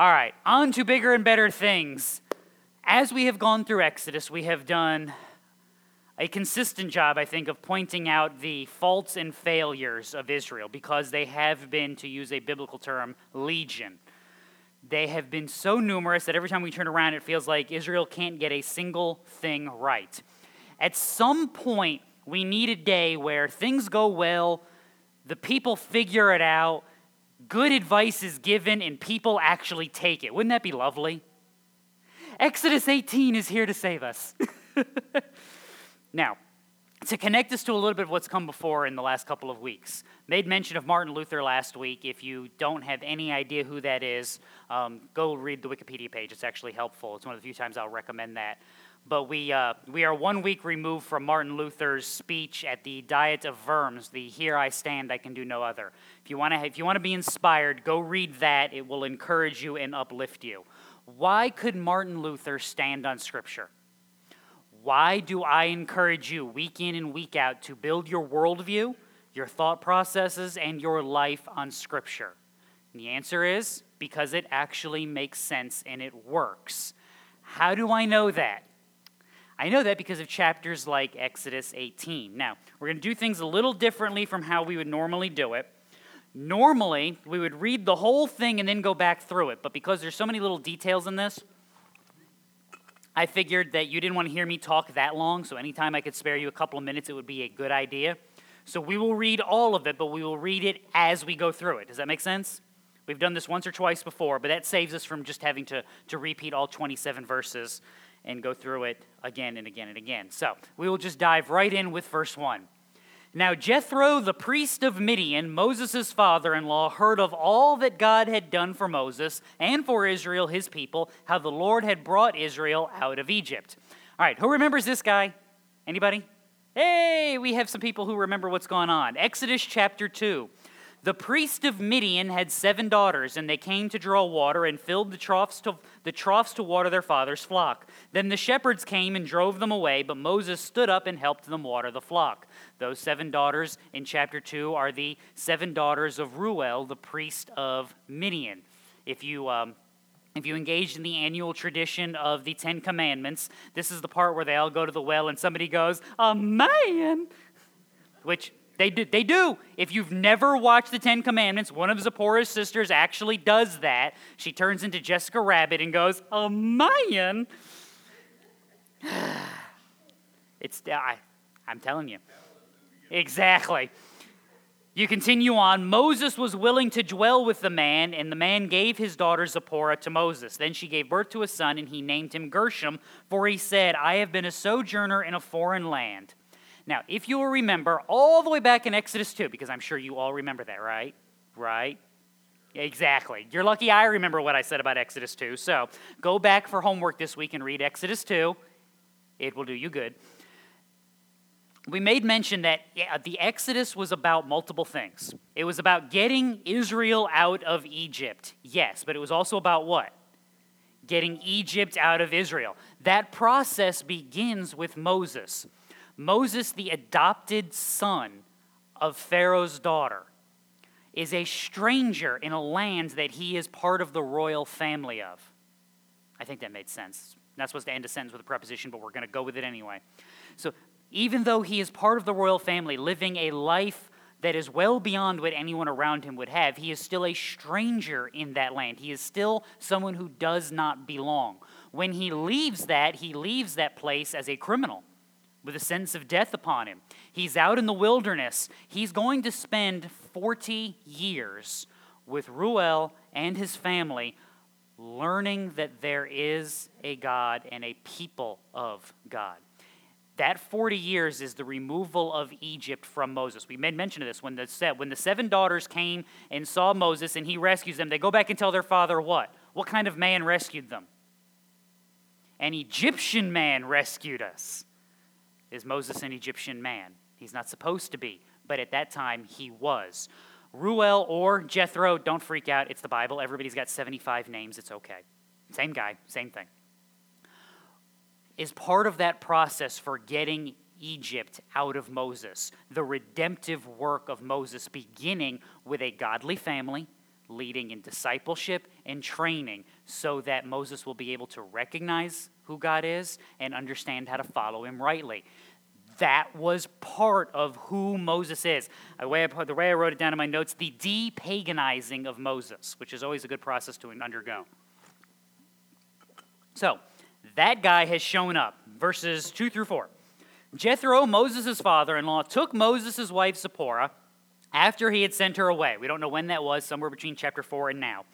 All right, on to bigger and better things. As we have gone through Exodus, we have done a consistent job, I think, of pointing out the faults and failures of Israel because they have been, to use a biblical term, legion. They have been so numerous that every time we turn around, it feels like Israel can't get a single thing right. At some point, we need a day where things go well, the people figure it out, good advice is given, and people actually take it. Wouldn't that be lovely? Exodus 18 is here to save us. now, to connect this to a little bit of what's come before in the last couple of weeks, made mention of Martin Luther last week. If you don't have any idea who that is, um, go read the Wikipedia page. It's actually helpful. It's one of the few times I'll recommend that. But we, uh, we are one week removed from Martin Luther's speech at the Diet of Worms, the Here I Stand, I Can Do No Other. If you want to if you want to be inspired, go read that. It will encourage you and uplift you. Why could Martin Luther stand on Scripture? Why do I encourage you week in and week out to build your worldview, your thought processes, and your life on Scripture? And the answer is because it actually makes sense and it works. How do I know that? I know that because of chapters like Exodus 18. Now, we're going to do things a little differently from how we would normally do it. Normally, we would read the whole thing and then go back through it, but because there's so many little details in this, I figured that you didn't want to hear me talk that long, so anytime I could spare you a couple of minutes, it would be a good idea. So we will read all of it, but we will read it as we go through it. Does that make sense? We've done this once or twice before, but that saves us from just having to, to repeat all 27 verses and go through it again and again and again. So we will just dive right in with verse 1. Now Jethro, the priest of Midian, Moses' father in law, heard of all that God had done for Moses and for Israel, his people, how the Lord had brought Israel out of Egypt. All right, who remembers this guy? Anybody? Hey, we have some people who remember what's going on. Exodus chapter 2. The priest of Midian had seven daughters, and they came to draw water and filled the troughs, to, the troughs to water their father's flock. Then the shepherds came and drove them away, but Moses stood up and helped them water the flock. Those seven daughters in chapter 2 are the seven daughters of Reuel, the priest of Midian. If you. Um, if you engage in the annual tradition of the Ten Commandments, this is the part where they all go to the well and somebody goes, A man! Which they do, they do. If you've never watched the Ten Commandments, one of Zipporah's sisters actually does that. She turns into Jessica Rabbit and goes, A man. It's, I, I'm telling you. Exactly. You continue on. Moses was willing to dwell with the man, and the man gave his daughter Zipporah to Moses. Then she gave birth to a son, and he named him Gershom, for he said, I have been a sojourner in a foreign land. Now, if you will remember all the way back in Exodus 2, because I'm sure you all remember that, right? Right? Exactly. You're lucky I remember what I said about Exodus 2. So go back for homework this week and read Exodus 2. It will do you good. We made mention that the Exodus was about multiple things. It was about getting Israel out of Egypt, yes, but it was also about what? Getting Egypt out of Israel. That process begins with Moses. Moses, the adopted son of Pharaoh's daughter, is a stranger in a land that he is part of the royal family of. I think that made sense. Not supposed to end a sentence with a preposition, but we're going to go with it anyway. So, even though he is part of the royal family, living a life that is well beyond what anyone around him would have, he is still a stranger in that land. He is still someone who does not belong. When he leaves that, he leaves that place as a criminal with a sentence of death upon him. He's out in the wilderness. He's going to spend 40 years with Reuel and his family learning that there is a God and a people of God. That 40 years is the removal of Egypt from Moses. We made mention of this when the, when the seven daughters came and saw Moses and he rescues them. They go back and tell their father what? What kind of man rescued them? An Egyptian man rescued us. Is Moses an Egyptian man? He's not supposed to be, but at that time he was. Reuel or Jethro, don't freak out. It's the Bible. Everybody's got 75 names. It's okay. Same guy, same thing. Is part of that process for getting Egypt out of Moses, the redemptive work of Moses, beginning with a godly family, leading in discipleship and training so that Moses will be able to recognize who God is and understand how to follow him rightly. That was part of who Moses is. The way I, wrote it down in my notes, the de-paganizing of Moses, which is always a good process to undergo. So, that guy has shown up. Verses 2 through 4. Jethro, Moses' father in law, took Moses' wife Zipporah after he had sent her away. We don't know when that was, somewhere between chapter 4 and now.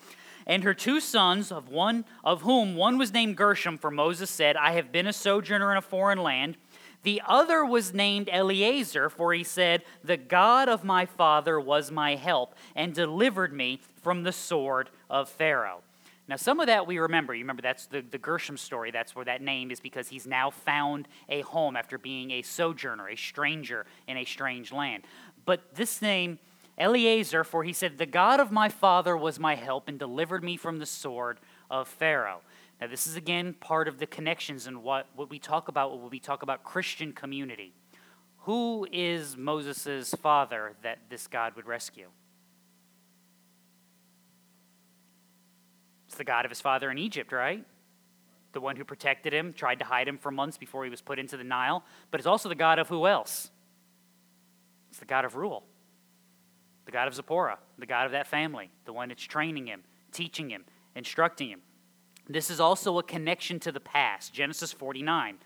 And her two sons, of one of whom one was named Gershom, for Moses said, I have been a sojourner in a foreign land. The other was named Eleazar, for he said, The God of my father was my help and delivered me from the sword of Pharaoh. Now, some of that we remember. You remember that's the, the Gershom story. That's where that name is because he's now found a home after being a sojourner, a stranger in a strange land. But this name, Eleazar, for he said, The God of my father was my help and delivered me from the sword of Pharaoh. Now, this is again part of the connections and what, what we talk about when we talk about Christian community. Who is Moses' father that this God would rescue? It's the God of his father in Egypt, right? The one who protected him, tried to hide him for months before he was put into the Nile, but it's also the God of who else? It's the God of Reuel, the God of Zipporah, the God of that family, the one that's training him, teaching him, instructing him. This is also a connection to the past. Genesis 49.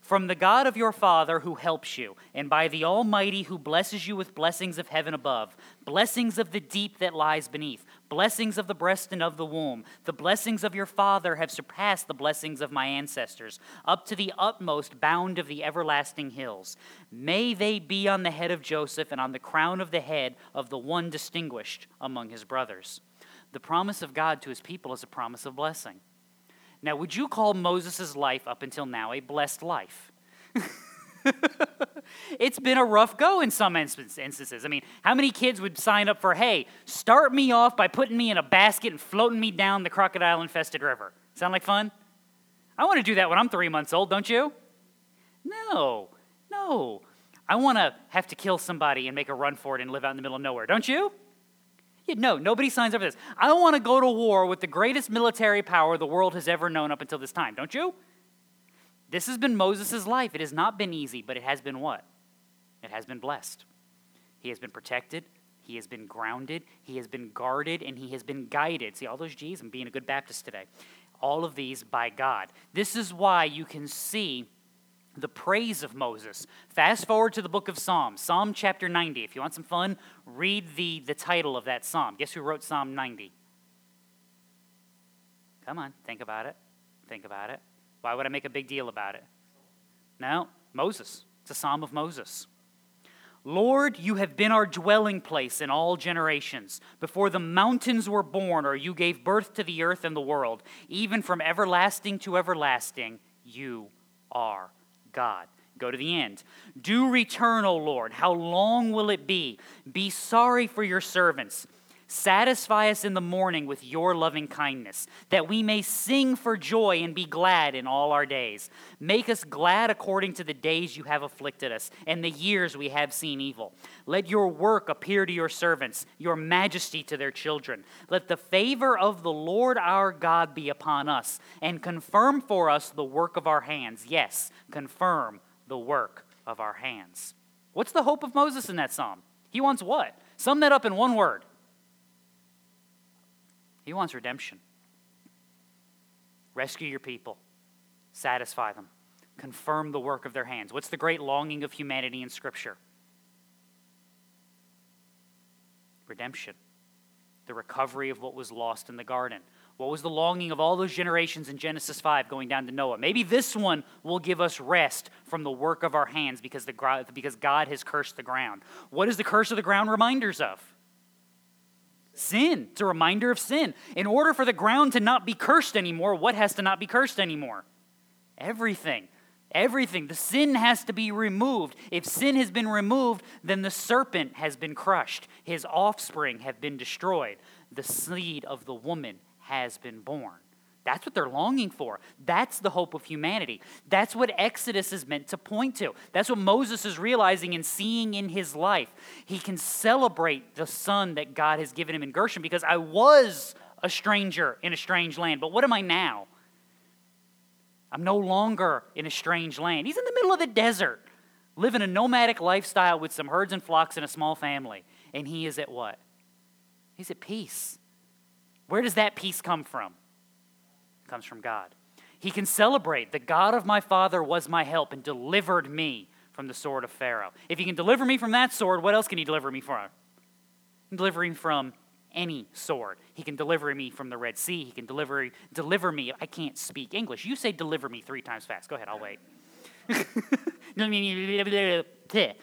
From the God of your father who helps you, and by the Almighty who blesses you with blessings of heaven above, blessings of the deep that lies beneath, blessings of the breast and of the womb. The blessings of your father have surpassed the blessings of my ancestors, up to the utmost bound of the everlasting hills. May they be on the head of Joseph and on the crown of the head of the one distinguished among his brothers. The promise of God to his people is a promise of blessing. Now, would you call Moses' life up until now a blessed life? it's been a rough go in some instances. I mean, how many kids would sign up for, hey, start me off by putting me in a basket and floating me down the crocodile infested river? Sound like fun? I want to do that when I'm three months old, don't you? No, no. I want to have to kill somebody and make a run for it and live out in the middle of nowhere, don't you? No, nobody signs up for this. I want to go to war with the greatest military power the world has ever known up until this time, don't you? This has been Moses' life. It has not been easy, but it has been what? It has been blessed. He has been protected, he has been grounded, he has been guarded, and he has been guided. See all those G's? I'm being a good Baptist today. All of these by God. This is why you can see the praise of Moses. Fast forward to the book of Psalms, Psalm chapter 90. If you want some fun, read the, the title of that psalm. Guess who wrote Psalm 90? Come on, think about it. Think about it. Why would I make a big deal about it? No, Moses. It's a psalm of Moses. Lord, you have been our dwelling place in all generations. Before the mountains were born, or you gave birth to the earth and the world, even from everlasting to everlasting, you are God. Go to the end. Do return, O Lord. How long will it be? Be sorry for your servants. Satisfy us in the morning with your loving kindness, that we may sing for joy and be glad in all our days. Make us glad according to the days you have afflicted us and the years we have seen evil. Let your work appear to your servants, your majesty to their children. Let the favor of the Lord our God be upon us, and confirm for us the work of our hands. Yes, confirm the work of our hands. What's the hope of Moses in that psalm? He wants what? Sum that up in one word he wants redemption. Rescue your people, satisfy them, confirm the work of their hands. What's the great longing of humanity in Scripture? Redemption, the recovery of what was lost in the garden. What was the longing of all those generations in Genesis 5 going down to Noah? Maybe this one will give us rest from the work of our hands because, the, because God has cursed the ground. What is the curse of the ground reminders of? Sin. It's a reminder of sin. In order for the ground to not be cursed anymore, what has to not be cursed anymore? Everything. Everything. The sin has to be removed. If sin has been removed, then the serpent has been crushed. His offspring have been destroyed. The seed of the woman has been born. That's what they're longing for. That's the hope of humanity. That's what Exodus is meant to point to. That's what Moses is realizing and seeing in his life. He can celebrate the son that God has given him in Gershom because I was a stranger in a strange land. But what am I now? I'm no longer in a strange land. He's in the middle of the desert, living a nomadic lifestyle with some herds and flocks and a small family. And he is at what? He's at peace. Where does that peace come from? Comes from God. He can celebrate the God of my father was my help and delivered me from the sword of Pharaoh. If he can deliver me from that sword, what else can he deliver me from? Deliver me from any sword. He can deliver me from the Red Sea. He can deliver, deliver me. I can't speak English. You say deliver me three times fast. Go ahead, I'll wait.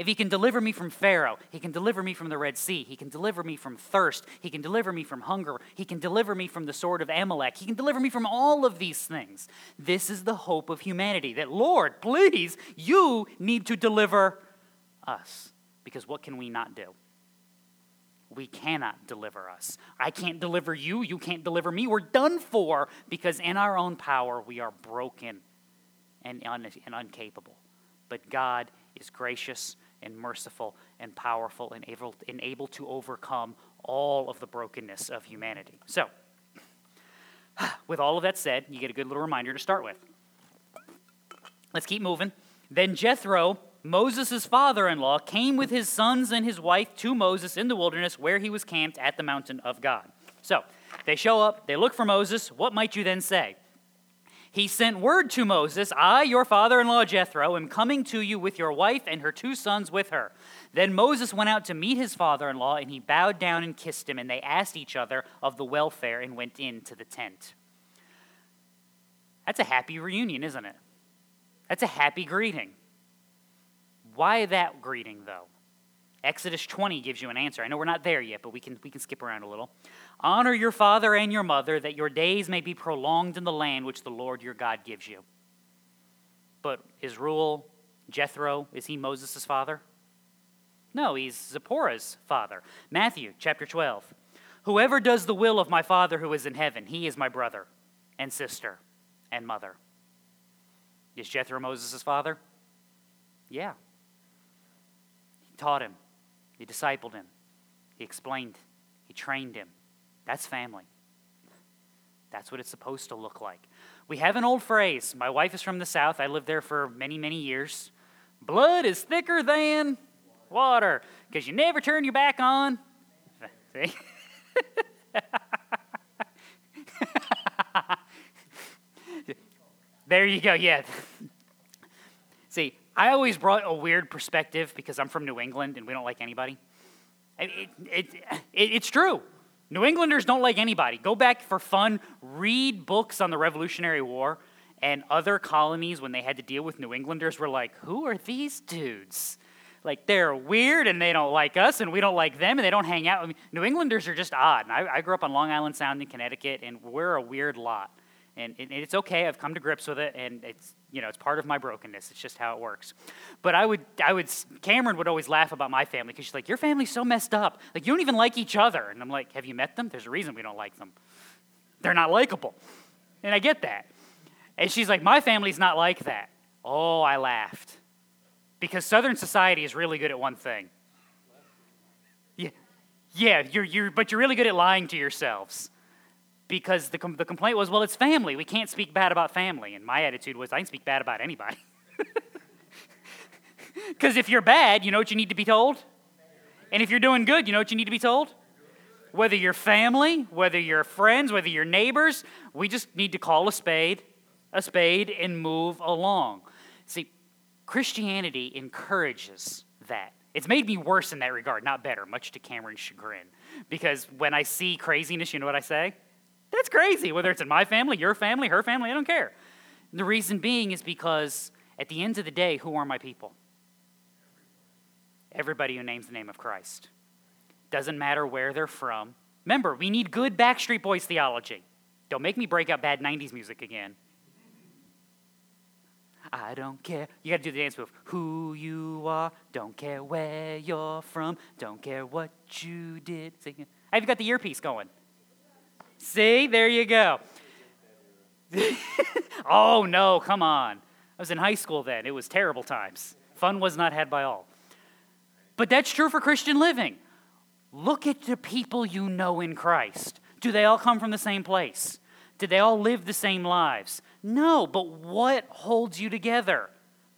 If he can deliver me from Pharaoh, he can deliver me from the Red Sea, he can deliver me from thirst, he can deliver me from hunger, he can deliver me from the sword of Amalek, he can deliver me from all of these things. This is the hope of humanity that, Lord, please, you need to deliver us. Because what can we not do? we cannot deliver us. I can't deliver you. You can't deliver me. We're done for because in our own power we are broken and, un- and incapable. But God is gracious and merciful and powerful and able, and able to overcome all of the brokenness of humanity. So, with all of that said, you get a good little reminder to start with. Let's keep moving. Then Jethro, Moses' father in law, came with his sons and his wife to Moses in the wilderness where he was camped at the mountain of God. So, they show up, they look for Moses. What might you then say? He sent word to Moses, I, your father in law Jethro, am coming to you with your wife and her two sons with her. Then Moses went out to meet his father in law, and he bowed down and kissed him, and they asked each other of the welfare and went into the tent. That's a happy reunion, isn't it? That's a happy greeting. Why that greeting, though? Exodus 20 gives you an answer. I know we're not there yet, but we can, we can skip around a little. Honor your father and your mother, that your days may be prolonged in the land which the Lord your God gives you. But is Reuel Jethro, is he Moses' father? No, he's Zipporah's father. Matthew chapter 12. Whoever does the will of my Father who is in heaven, he is my brother and sister and mother. Is Jethro Moses' father? Yeah. He taught him, he discipled him, he explained, he trained him. That's family. That's what it's supposed to look like. We have an old phrase. My wife is from the South. I lived there for many, many years. Blood is thicker than water because you never turn your back on. See? there you go. Yeah. See, I always brought a weird perspective because I'm from New England and we don't like anybody. It, it, it, it's true. New Englanders don't like anybody. Go back for fun, read books on the Revolutionary War, and other colonies, when they had to deal with New Englanders, were like, who are these dudes? Like, they're weird and they don't like us, and we don't like them, and they don't hang out. I mean, New Englanders are just odd. And I, I grew up on Long Island Sound in Connecticut, and we're a weird lot and, and it's okay. I've come to grips with it, and it's you know it's part of my brokenness. It's just how it works. But I would I would Cameron would always laugh about my family because she's like, your family's so messed up. Like you don't even like each other, and I'm like, have you met them? There's a reason we don't like them. They're not likable, and I get that. And she's like, my family's not like that. Oh, I laughed because Southern society is really good at one thing. Yeah, yeah, you're, you're, but you're really good at lying to yourselves because the, com- the complaint was, well, it's family. We can't speak bad about family. And my attitude was, I can speak bad about anybody. Because if you're bad, you know what you need to be told? And if you're doing good, you know what you need to be told? Whether you're family, whether you're friends, whether you're neighbors, we just need to call a spade a spade and move along. See, Christianity encourages that. It's made me worse in that regard, not better, much to Cameron's chagrin. Because when I see craziness, you know what I say? That's crazy, whether it's in my family, your family, her family, I don't care. The reason being is because at the end of the day, who are my people? Everybody who names the name of Christ. Doesn't matter where they're from. Remember, we need good Backstreet Boys theology. Don't make me break out bad 90s music again. I don't care. You got to do the dance move. Who you are, don't care where you're from, don't care what you did. I have you got the earpiece going? See, there you go. oh, no, come on. I was in high school then. It was terrible times. Fun was not had by all. But that's true for Christian living. Look at the people you know in Christ. Do they all come from the same place? Did they all live the same lives? No, but what holds you together?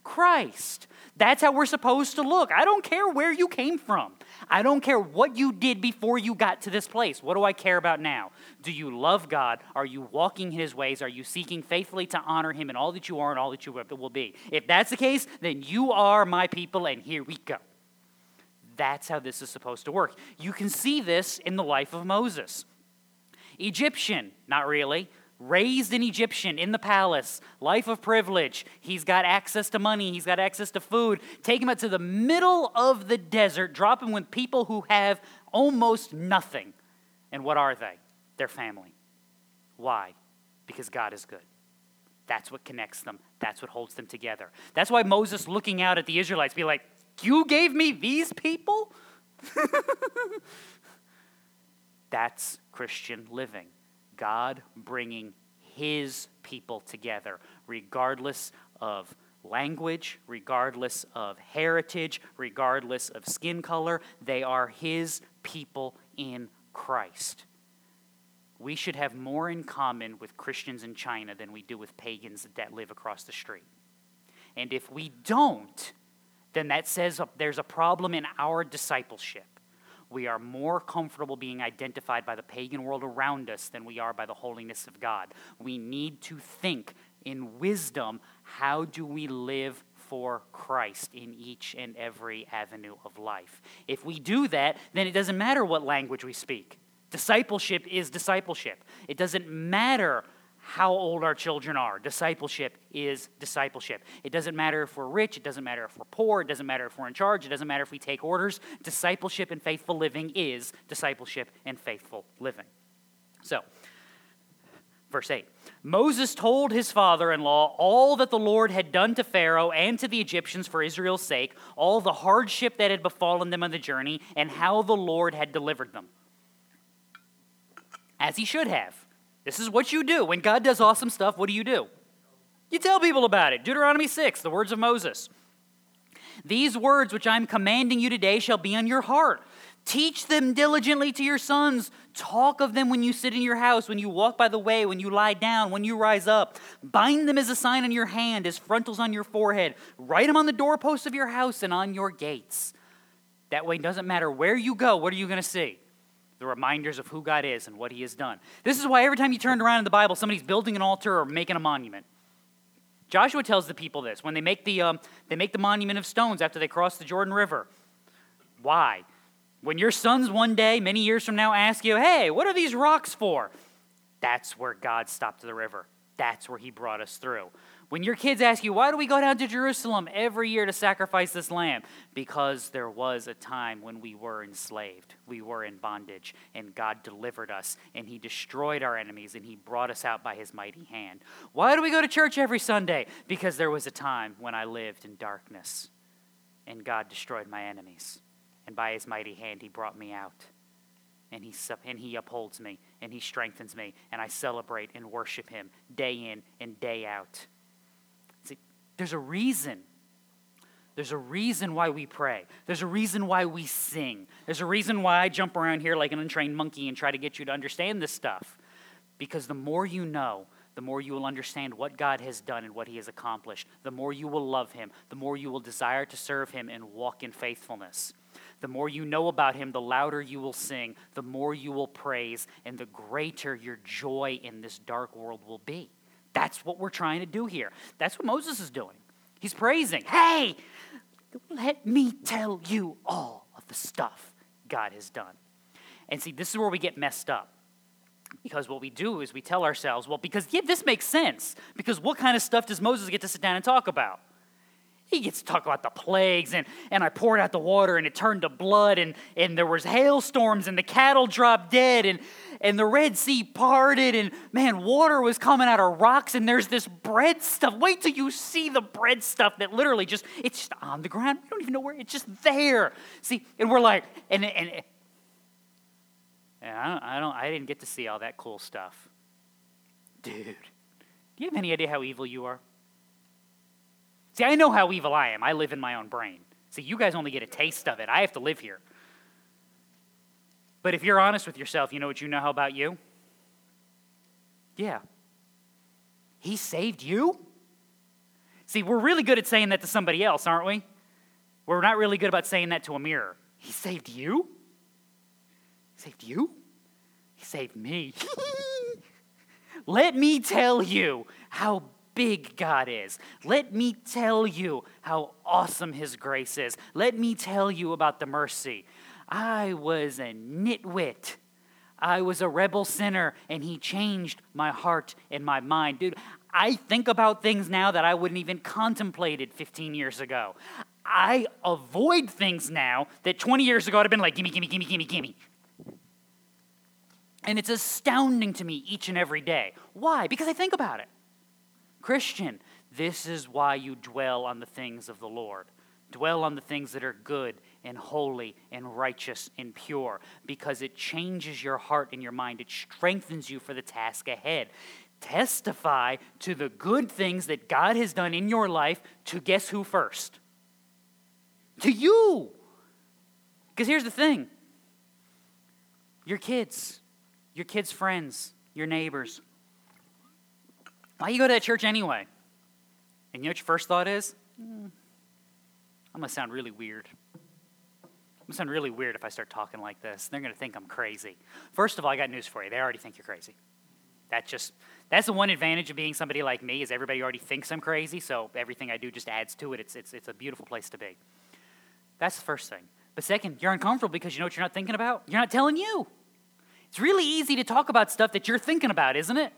Christ. That's how we're supposed to look. I don't care where you came from. I don't care what you did before you got to this place. What do I care about now? Do you love God? Are you walking his ways? Are you seeking faithfully to honor him in all that you are and all that you will be? If that's the case, then you are my people, and here we go. That's how this is supposed to work. You can see this in the life of Moses. Egyptian, not really raised an Egyptian in the palace, life of privilege. He's got access to money, he's got access to food. Take him out to the middle of the desert, drop him with people who have almost nothing. And what are they? Their family. Why? Because God is good. That's what connects them. That's what holds them together. That's why Moses looking out at the Israelites be like, "You gave me these people?" That's Christian living. God bringing his people together, regardless of language, regardless of heritage, regardless of skin color. They are his people in Christ. We should have more in common with Christians in China than we do with pagans that live across the street. And if we don't, then that says there's a problem in our discipleship we are more comfortable being identified by the pagan world around us than we are by the holiness of God. We need to think in wisdom how do we live for Christ in each and every avenue of life. If we do that, then it doesn't matter what language we speak. Discipleship is discipleship. It doesn't matter how old our children are. Discipleship is discipleship. It doesn't matter if we're rich, it doesn't matter if we're poor, it doesn't matter if we're in charge, it doesn't matter if we take orders. Discipleship and faithful living is discipleship and faithful living. So, verse 8 Moses told his father in law all that the Lord had done to Pharaoh and to the Egyptians for Israel's sake, all the hardship that had befallen them on the journey, and how the Lord had delivered them. As he should have. This is what you do. When God does awesome stuff, what do you do? You tell people about it. Deuteronomy 6, the words of Moses. These words which I'm commanding you today shall be on your heart. Teach them diligently to your sons. Talk of them when you sit in your house, when you walk by the way, when you lie down, when you rise up. Bind them as a sign on your hand, as frontals on your forehead. Write them on the doorposts of your house and on your gates. That way, it doesn't matter where you go, what are you going to see? The reminders of who God is and what He has done. This is why every time you turn around in the Bible, somebody's building an altar or making a monument. Joshua tells the people this when they make the, um, they make the monument of stones after they cross the Jordan River. Why? When your sons one day, many years from now, ask you, hey, what are these rocks for? That's where God stopped the river. That's where He brought us through. When your kids ask you, why do we go down to Jerusalem every year to sacrifice this lamb? Because there was a time when we were enslaved, we were in bondage, and God delivered us, and He destroyed our enemies, and He brought us out by His mighty hand. Why do we go to church every Sunday? Because there was a time when I lived in darkness, and God destroyed my enemies, and by His mighty hand He brought me out. And he, and he upholds me and he strengthens me, and I celebrate and worship him day in and day out. There's a reason. There's a reason why we pray. There's a reason why we sing. There's a reason why I jump around here like an untrained monkey and try to get you to understand this stuff. Because the more you know, the more you will understand what God has done and what He has accomplished. The more you will love Him, the more you will desire to serve Him and walk in faithfulness. The more you know about Him, the louder you will sing, the more you will praise, and the greater your joy in this dark world will be. That's what we're trying to do here. That's what Moses is doing. He's praising. Hey, let me tell you all of the stuff God has done. And see, this is where we get messed up. Because what we do is we tell ourselves, well, because yeah, this makes sense. Because what kind of stuff does Moses get to sit down and talk about? He gets to talk about the plagues, and, and I poured out the water, and it turned to blood, and, and there was hailstorms, and the cattle dropped dead, and, and the Red Sea parted, and man, water was coming out of rocks, and there's this bread stuff. Wait till you see the bread stuff that literally just, it's just on the ground. We don't even know where, it's just there. See, and we're like, and, and, and I, don't, I, don't, I didn't get to see all that cool stuff. Dude, do you have any idea how evil you are? See, I know how evil I am. I live in my own brain. See, you guys only get a taste of it. I have to live here. But if you're honest with yourself, you know what you know how about you? Yeah. He saved you? See, we're really good at saying that to somebody else, aren't we? We're not really good about saying that to a mirror. He saved you? He saved you? He saved me. Let me tell you how big God is. Let me tell you how awesome His grace is. Let me tell you about the mercy. I was a nitwit. I was a rebel sinner, and He changed my heart and my mind. Dude, I think about things now that I wouldn't even contemplated 15 years ago. I avoid things now that 20 years ago I'd have been like, gimme, gimme, gimme, gimme, gimme. And it's astounding to me each and every day. Why? Because I think about it. Christian, this is why you dwell on the things of the Lord. Dwell on the things that are good and holy and righteous and pure because it changes your heart and your mind. It strengthens you for the task ahead. Testify to the good things that God has done in your life to guess who first? To you. Because here's the thing your kids, your kids' friends, your neighbors. Why you go to that church anyway? And you know what your first thought is? Mm, I'm going to sound really weird. Going to sound really weird if I start talking like this. They're going to think I'm crazy. First of all, I got news for you. They already think you're crazy. That just that's the one advantage of being somebody like me is everybody already thinks I'm crazy, so everything I do just adds to it. It's, it's, it's a beautiful place to be. That's the first thing. But second, you're uncomfortable because you know what you're not thinking about? You're not telling you. It's really easy to talk about stuff that you're thinking about, isn't it?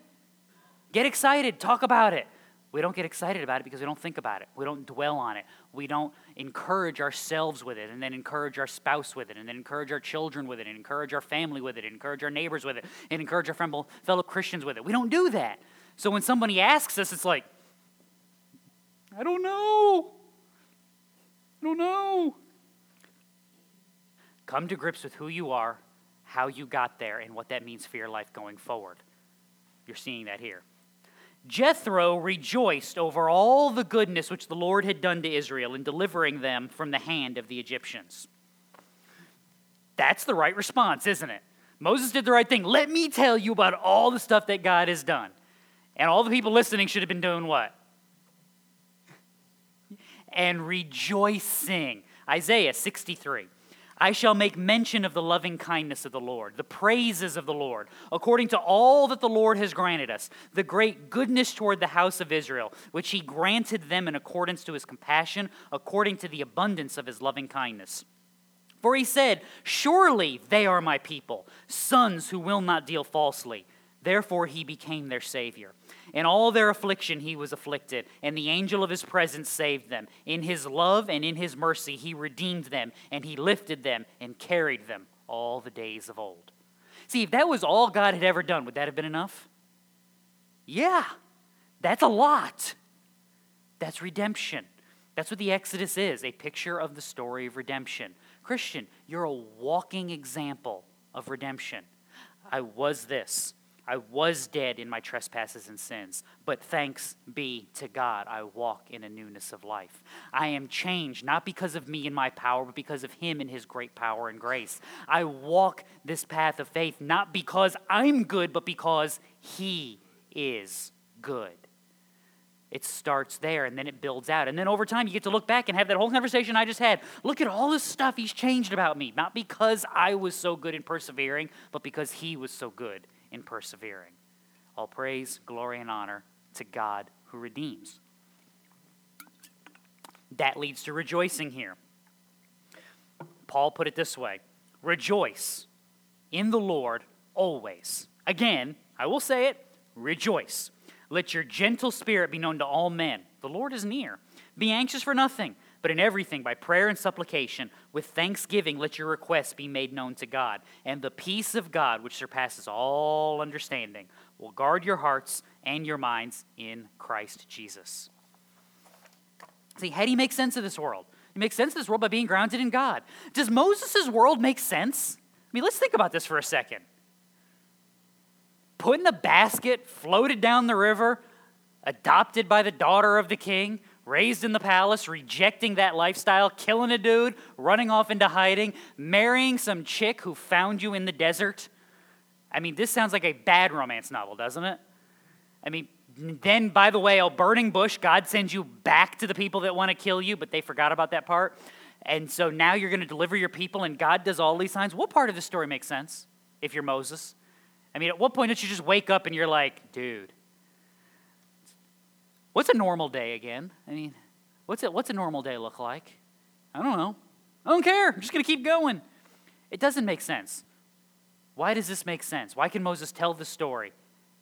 Get excited, talk about it. We don't get excited about it because we don't think about it. We don't dwell on it. We don't encourage ourselves with it and then encourage our spouse with it and then encourage our children with it and encourage our family with it and encourage our neighbors with it and encourage our fellow Christians with it. We don't do that. So when somebody asks us, it's like, I don't know. I don't know. Come to grips with who you are, how you got there, and what that means for your life going forward. You're seeing that here. Jethro rejoiced over all the goodness which the Lord had done to Israel in delivering them from the hand of the Egyptians. That's the right response, isn't it? Moses did the right thing. Let me tell you about all the stuff that God has done. And all the people listening should have been doing what? and rejoicing. Isaiah 63. I shall make mention of the loving kindness of the Lord, the praises of the Lord, according to all that the Lord has granted us, the great goodness toward the house of Israel, which he granted them in accordance to his compassion, according to the abundance of his loving kindness. For he said, Surely they are my people, sons who will not deal falsely. Therefore he became their Savior. In all their affliction, he was afflicted, and the angel of his presence saved them. In his love and in his mercy, he redeemed them, and he lifted them and carried them all the days of old. See, if that was all God had ever done, would that have been enough? Yeah, that's a lot. That's redemption. That's what the Exodus is a picture of the story of redemption. Christian, you're a walking example of redemption. I was this. I was dead in my trespasses and sins, but thanks be to God, I walk in a newness of life. I am changed, not because of me and my power, but because of Him and His great power and grace. I walk this path of faith, not because I'm good, but because He is good. It starts there and then it builds out. And then over time, you get to look back and have that whole conversation I just had. Look at all this stuff He's changed about me, not because I was so good in persevering, but because He was so good in persevering. All praise, glory, and honor to God who redeems. That leads to rejoicing here. Paul put it this way Rejoice in the Lord always. Again, I will say it rejoice. Let your gentle spirit be known to all men. The Lord is near. Be anxious for nothing but in everything, by prayer and supplication, with thanksgiving, let your requests be made known to God. And the peace of God, which surpasses all understanding, will guard your hearts and your minds in Christ Jesus. See, how do you make sense of this world? You make sense of this world by being grounded in God. Does Moses' world make sense? I mean, let's think about this for a second. Put in a basket, floated down the river, adopted by the daughter of the king, raised in the palace, rejecting that lifestyle, killing a dude, running off into hiding, marrying some chick who found you in the desert. I mean, this sounds like a bad romance novel, doesn't it? I mean, then, by the way, a burning bush, God sends you back to the people that want to kill you, but they forgot about that part. And so now you're going to deliver your people, and God does all these signs. What part of the story makes sense if you're Moses? I mean, at what point did you just wake up and you're like, dude, what's a normal day again? I mean, what's, it, what's a normal day look like? I don't know. I don't care. I'm just going to keep going. It doesn't make sense. Why does this make sense? Why can Moses tell the story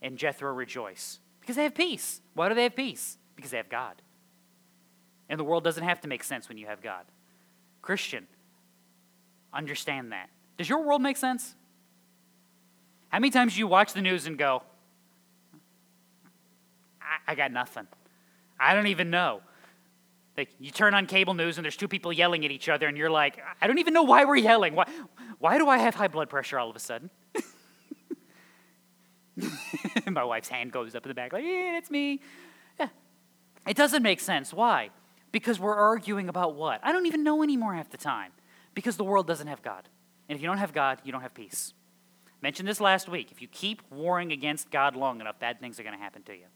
and Jethro rejoice? Because they have peace. Why do they have peace? Because they have God. And the world doesn't have to make sense when you have God. Christian, understand that. Does your world make sense? How many times do you watch the news and go, I, I got nothing? I don't even know. Like you turn on cable news and there's two people yelling at each other, and you're like, I don't even know why we're yelling. Why, why do I have high blood pressure all of a sudden? My wife's hand goes up in the back, like, yeah, it's me. Yeah. It doesn't make sense. Why? Because we're arguing about what? I don't even know anymore half the time. Because the world doesn't have God. And if you don't have God, you don't have peace. Mentioned this last week. If you keep warring against God long enough, bad things are going to happen to you.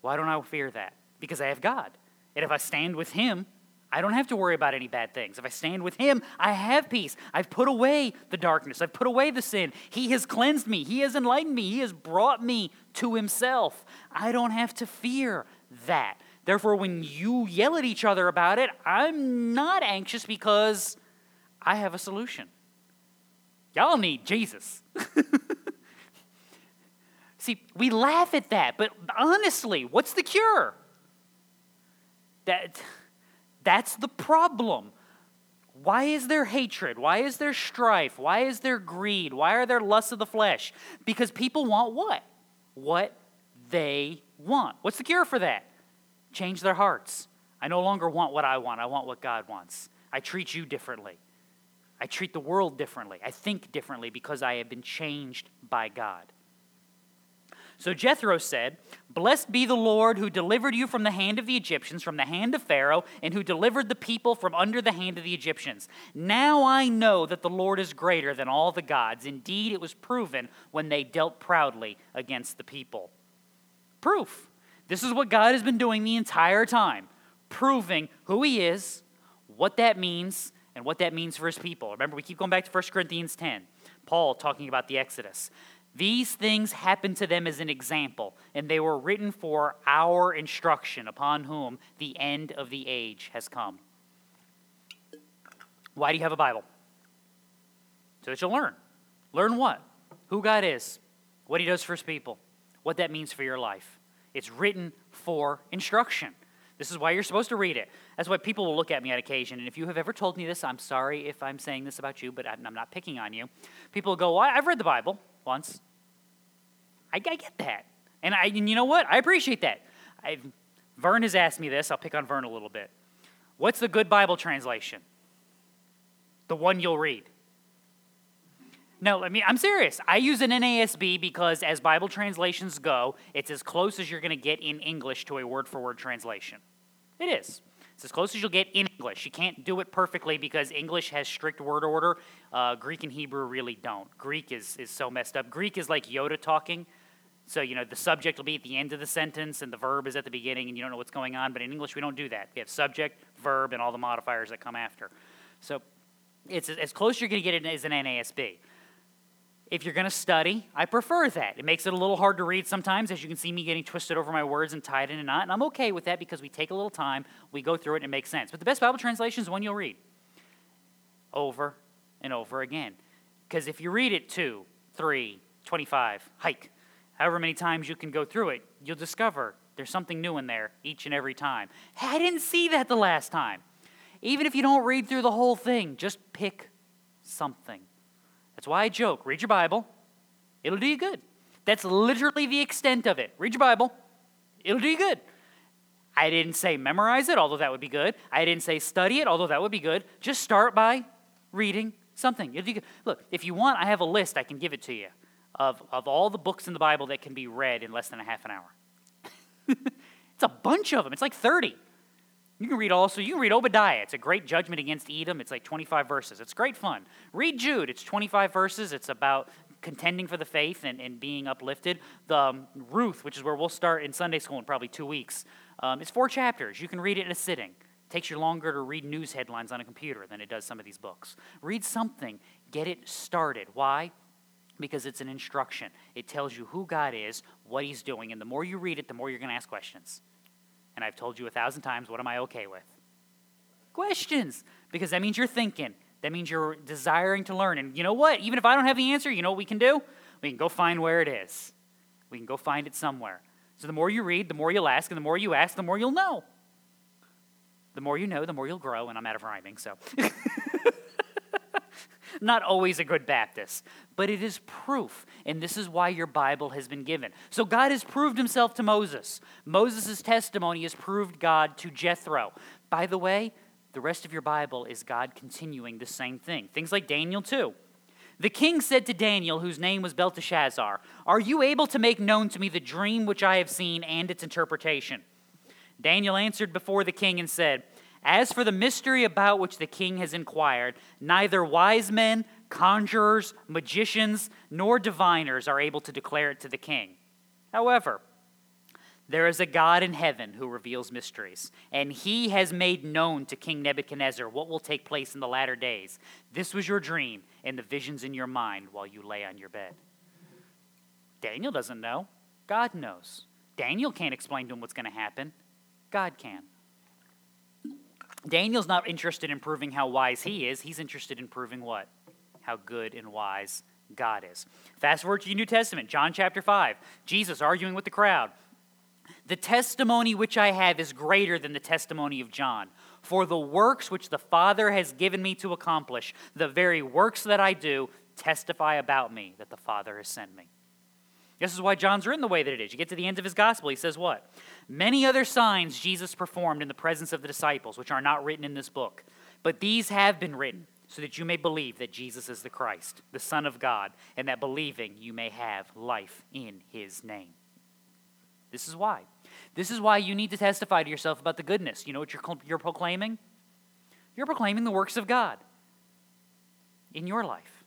Why don't I fear that? Because I have God. And if I stand with Him, I don't have to worry about any bad things. If I stand with Him, I have peace. I've put away the darkness. I've put away the sin. He has cleansed me. He has enlightened me. He has brought me to Himself. I don't have to fear that. Therefore, when you yell at each other about it, I'm not anxious because I have a solution. Y'all need Jesus. See, we laugh at that, but honestly, what's the cure? That that's the problem. Why is there hatred? Why is there strife? Why is there greed? Why are there lusts of the flesh? Because people want what? What they want. What's the cure for that? Change their hearts. I no longer want what I want, I want what God wants. I treat you differently. I treat the world differently. I think differently because I have been changed by God. So Jethro said, Blessed be the Lord who delivered you from the hand of the Egyptians, from the hand of Pharaoh, and who delivered the people from under the hand of the Egyptians. Now I know that the Lord is greater than all the gods. Indeed, it was proven when they dealt proudly against the people. Proof. This is what God has been doing the entire time, proving who He is, what that means, and what that means for His people. Remember, we keep going back to 1 Corinthians 10. Paul talking about the Exodus. These things happened to them as an example, and they were written for our instruction, upon whom the end of the age has come. Why do you have a Bible? So that you'll learn. Learn what? Who God is, what He does for His people, what that means for your life. It's written for instruction. This is why you're supposed to read it. That's why people will look at me on occasion. And if you have ever told me this, I'm sorry if I'm saying this about you, but I'm not picking on you. People go, well, I've read the Bible once. I, I get that. And, I, and you know what? I appreciate that. I've, Vern has asked me this. I'll pick on Vern a little bit. What's the good Bible translation? The one you'll read. No, I mean, I'm serious. I use an NASB because, as Bible translations go, it's as close as you're going to get in English to a word for word translation. It is. It's as close as you'll get in English. You can't do it perfectly because English has strict word order. Uh, Greek and Hebrew really don't. Greek is, is so messed up. Greek is like Yoda talking. So, you know, the subject will be at the end of the sentence and the verb is at the beginning and you don't know what's going on. But in English, we don't do that. We have subject, verb, and all the modifiers that come after. So it's as close you're going to get it as an NASB. If you're going to study, I prefer that. It makes it a little hard to read sometimes, as you can see me getting twisted over my words and tied in a knot. And I'm okay with that because we take a little time, we go through it, and it makes sense. But the best Bible translation is one you'll read over and over again. Because if you read it two, three, 25, hike, however many times you can go through it, you'll discover there's something new in there each and every time. I didn't see that the last time. Even if you don't read through the whole thing, just pick something. That's why I joke read your Bible, it'll do you good. That's literally the extent of it. Read your Bible, it'll do you good. I didn't say memorize it, although that would be good. I didn't say study it, although that would be good. Just start by reading something. Look, if you want, I have a list, I can give it to you, of, of all the books in the Bible that can be read in less than a half an hour. it's a bunch of them, it's like 30. You can read also, you can read Obadiah. It's a great judgment against Edom. It's like 25 verses. It's great fun. Read Jude. It's 25 verses. It's about contending for the faith and, and being uplifted. The um, Ruth, which is where we'll start in Sunday school in probably two weeks, um, it's four chapters. You can read it in a sitting. It takes you longer to read news headlines on a computer than it does some of these books. Read something, get it started. Why? Because it's an instruction. It tells you who God is, what He's doing, and the more you read it, the more you're going to ask questions. And I've told you a thousand times, what am I okay with? Questions, because that means you're thinking. That means you're desiring to learn. And you know what? Even if I don't have the answer, you know what we can do? We can go find where it is. We can go find it somewhere. So the more you read, the more you'll ask, and the more you ask, the more you'll know. The more you know, the more you'll grow, and I'm out of rhyming, so. Not always a good Baptist, but it is proof, and this is why your Bible has been given. So God has proved himself to Moses. Moses' testimony has proved God to Jethro. By the way, the rest of your Bible is God continuing the same thing. Things like Daniel, too. The king said to Daniel, whose name was Belteshazzar, Are you able to make known to me the dream which I have seen and its interpretation? Daniel answered before the king and said, As for the mystery about which the king has inquired, neither wise men, conjurers, magicians, nor diviners are able to declare it to the king. However, there is a God in heaven who reveals mysteries, and he has made known to King Nebuchadnezzar what will take place in the latter days. This was your dream and the visions in your mind while you lay on your bed. Daniel doesn't know, God knows. Daniel can't explain to him what's going to happen, God can. Daniel's not interested in proving how wise he is, he's interested in proving what? How good and wise God is. Fast forward to the New Testament, John chapter 5. Jesus arguing with the crowd. The testimony which I have is greater than the testimony of John. For the works which the Father has given me to accomplish, the very works that I do, testify about me that the Father has sent me. This is why John's written the way that it is. You get to the end of his gospel, he says what? Many other signs Jesus performed in the presence of the disciples, which are not written in this book. But these have been written so that you may believe that Jesus is the Christ, the Son of God, and that believing you may have life in his name. This is why. This is why you need to testify to yourself about the goodness. You know what you're, you're proclaiming? You're proclaiming the works of God in your life.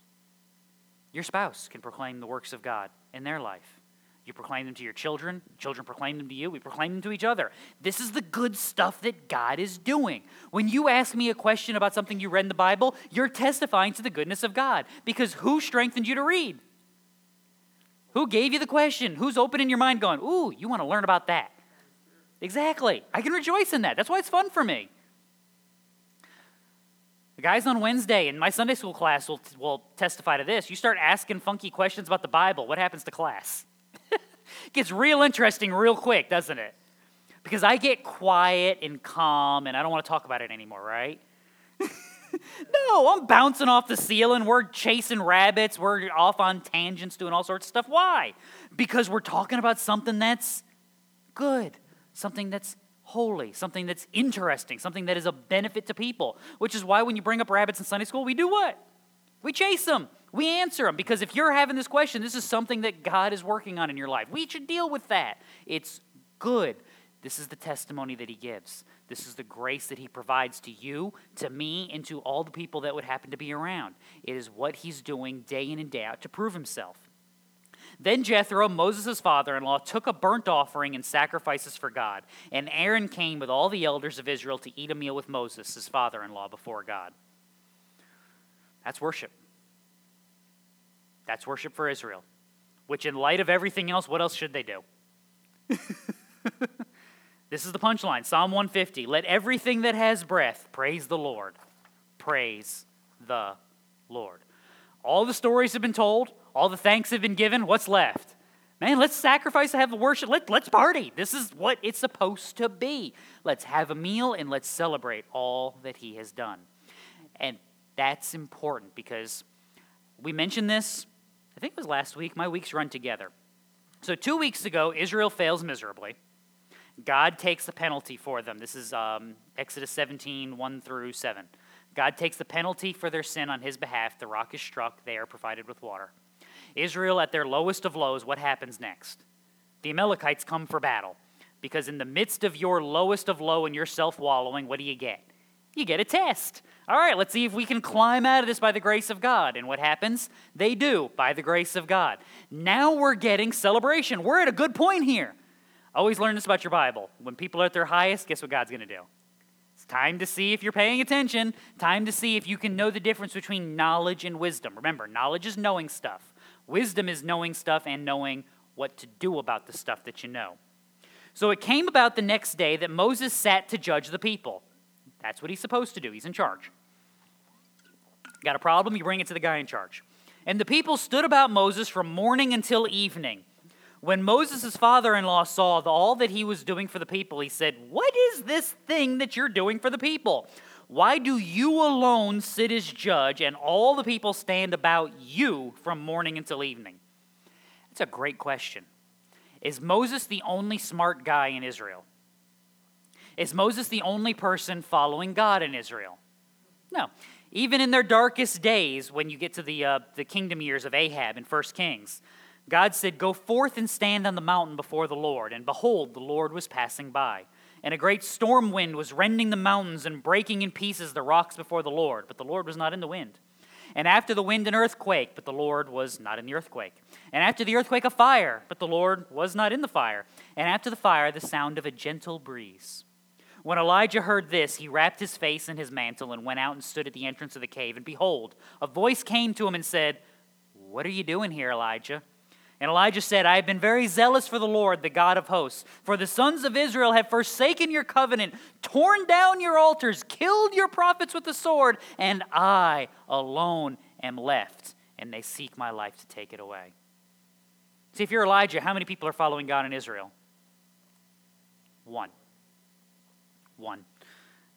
Your spouse can proclaim the works of God in their life. You proclaim them to your children, children proclaim them to you, we proclaim them to each other. This is the good stuff that God is doing. When you ask me a question about something you read in the Bible, you're testifying to the goodness of God because who strengthened you to read? Who gave you the question? Who's opening your mind going, ooh, you want to learn about that? Exactly. I can rejoice in that. That's why it's fun for me. Guys on Wednesday in my Sunday school class will, will testify to this. You start asking funky questions about the Bible, what happens to class? gets real interesting real quick, doesn't it? Because I get quiet and calm and I don't want to talk about it anymore, right? no, I'm bouncing off the ceiling. We're chasing rabbits. We're off on tangents doing all sorts of stuff. Why? Because we're talking about something that's good something that's holy, something that's interesting, something that is a benefit to people. Which is why when you bring up rabbits in Sunday school, we do what? We chase them. We answer them. Because if you're having this question, this is something that God is working on in your life. We should deal with that. It's good. This is the testimony that He gives. This is the grace that He provides to you, to me, and to all the people that would happen to be around. It is what He's doing day in and day out to prove Himself. Then Jethro, Moses' father in law, took a burnt offering and sacrifices for God. And Aaron came with all the elders of Israel to eat a meal with Moses, his father in law, before God. That's worship. That's worship for Israel. Which, in light of everything else, what else should they do? this is the punchline Psalm 150 Let everything that has breath praise the Lord. Praise the Lord. All the stories have been told. All the thanks have been given. What's left? Man, let's sacrifice and have the worship. Let, let's party. This is what it's supposed to be. Let's have a meal and let's celebrate all that he has done. And that's important because we mentioned this, I think it was last week. My weeks run together. So, two weeks ago, Israel fails miserably. God takes the penalty for them. This is um, Exodus 17, 1 through 7. God takes the penalty for their sin on his behalf. The rock is struck, they are provided with water. Israel at their lowest of lows, what happens next? The Amalekites come for battle. Because in the midst of your lowest of low and your self wallowing, what do you get? You get a test. All right, let's see if we can climb out of this by the grace of God. And what happens? They do, by the grace of God. Now we're getting celebration. We're at a good point here. Always learn this about your Bible. When people are at their highest, guess what God's going to do? It's time to see if you're paying attention, time to see if you can know the difference between knowledge and wisdom. Remember, knowledge is knowing stuff, wisdom is knowing stuff and knowing what to do about the stuff that you know. So it came about the next day that Moses sat to judge the people. That's what he's supposed to do. He's in charge. Got a problem? You bring it to the guy in charge. And the people stood about Moses from morning until evening. When Moses' father in law saw all that he was doing for the people, he said, What is this thing that you're doing for the people? Why do you alone sit as judge and all the people stand about you from morning until evening? That's a great question. Is Moses the only smart guy in Israel? Is Moses the only person following God in Israel? No. Even in their darkest days, when you get to the, uh, the kingdom years of Ahab in 1 Kings, God said, Go forth and stand on the mountain before the Lord. And behold, the Lord was passing by. And a great storm wind was rending the mountains and breaking in pieces the rocks before the Lord. But the Lord was not in the wind. And after the wind, an earthquake, but the Lord was not in the earthquake. And after the earthquake, a fire, but the Lord was not in the fire. And after the fire, the sound of a gentle breeze. When Elijah heard this, he wrapped his face in his mantle and went out and stood at the entrance of the cave. And behold, a voice came to him and said, What are you doing here, Elijah? And Elijah said, I have been very zealous for the Lord, the God of hosts. For the sons of Israel have forsaken your covenant, torn down your altars, killed your prophets with the sword, and I alone am left, and they seek my life to take it away. See, if you're Elijah, how many people are following God in Israel? One. One.